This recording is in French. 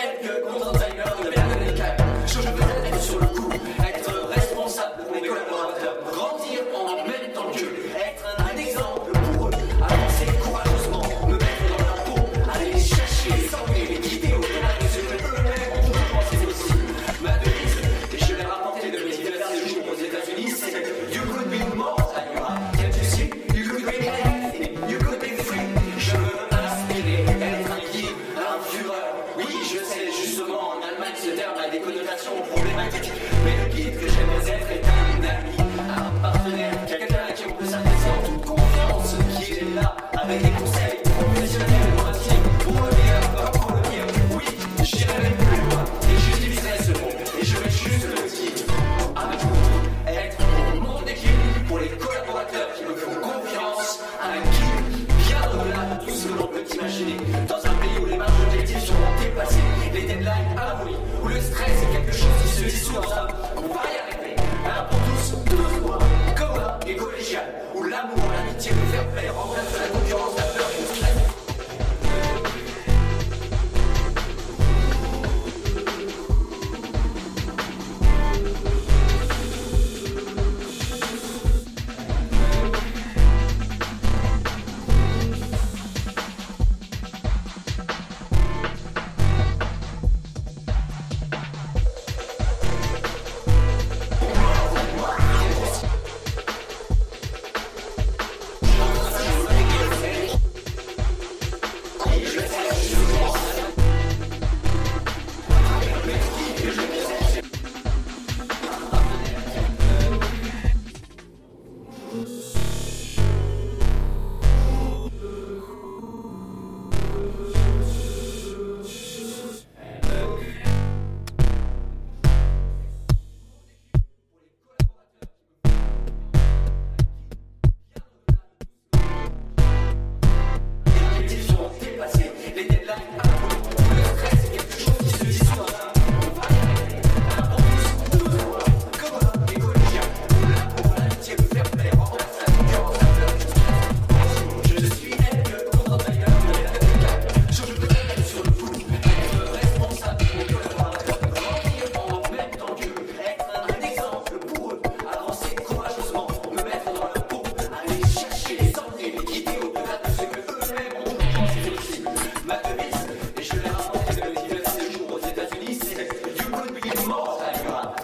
れるこ在 connotations problématiques. Mais le guide que j'aimerais être est un ami, un partenaire, quelqu'un à qui on peut s'adresser en toute confiance, qui est là avec des conseils professionnels ou intimes, pour le meilleur pour le pire. Oui, j'irai même plus loin et je diviserai ce mot. Et je vais juste le dire. Amour, être pour mon équipe, pour les collaborateurs qui me font confiance, un guide bien au-delà de tout ce que l'on peut imaginer. Dans un pays où les marges d'objectifs sont dépassées, les deadlines abolies, où le stress est 学习需要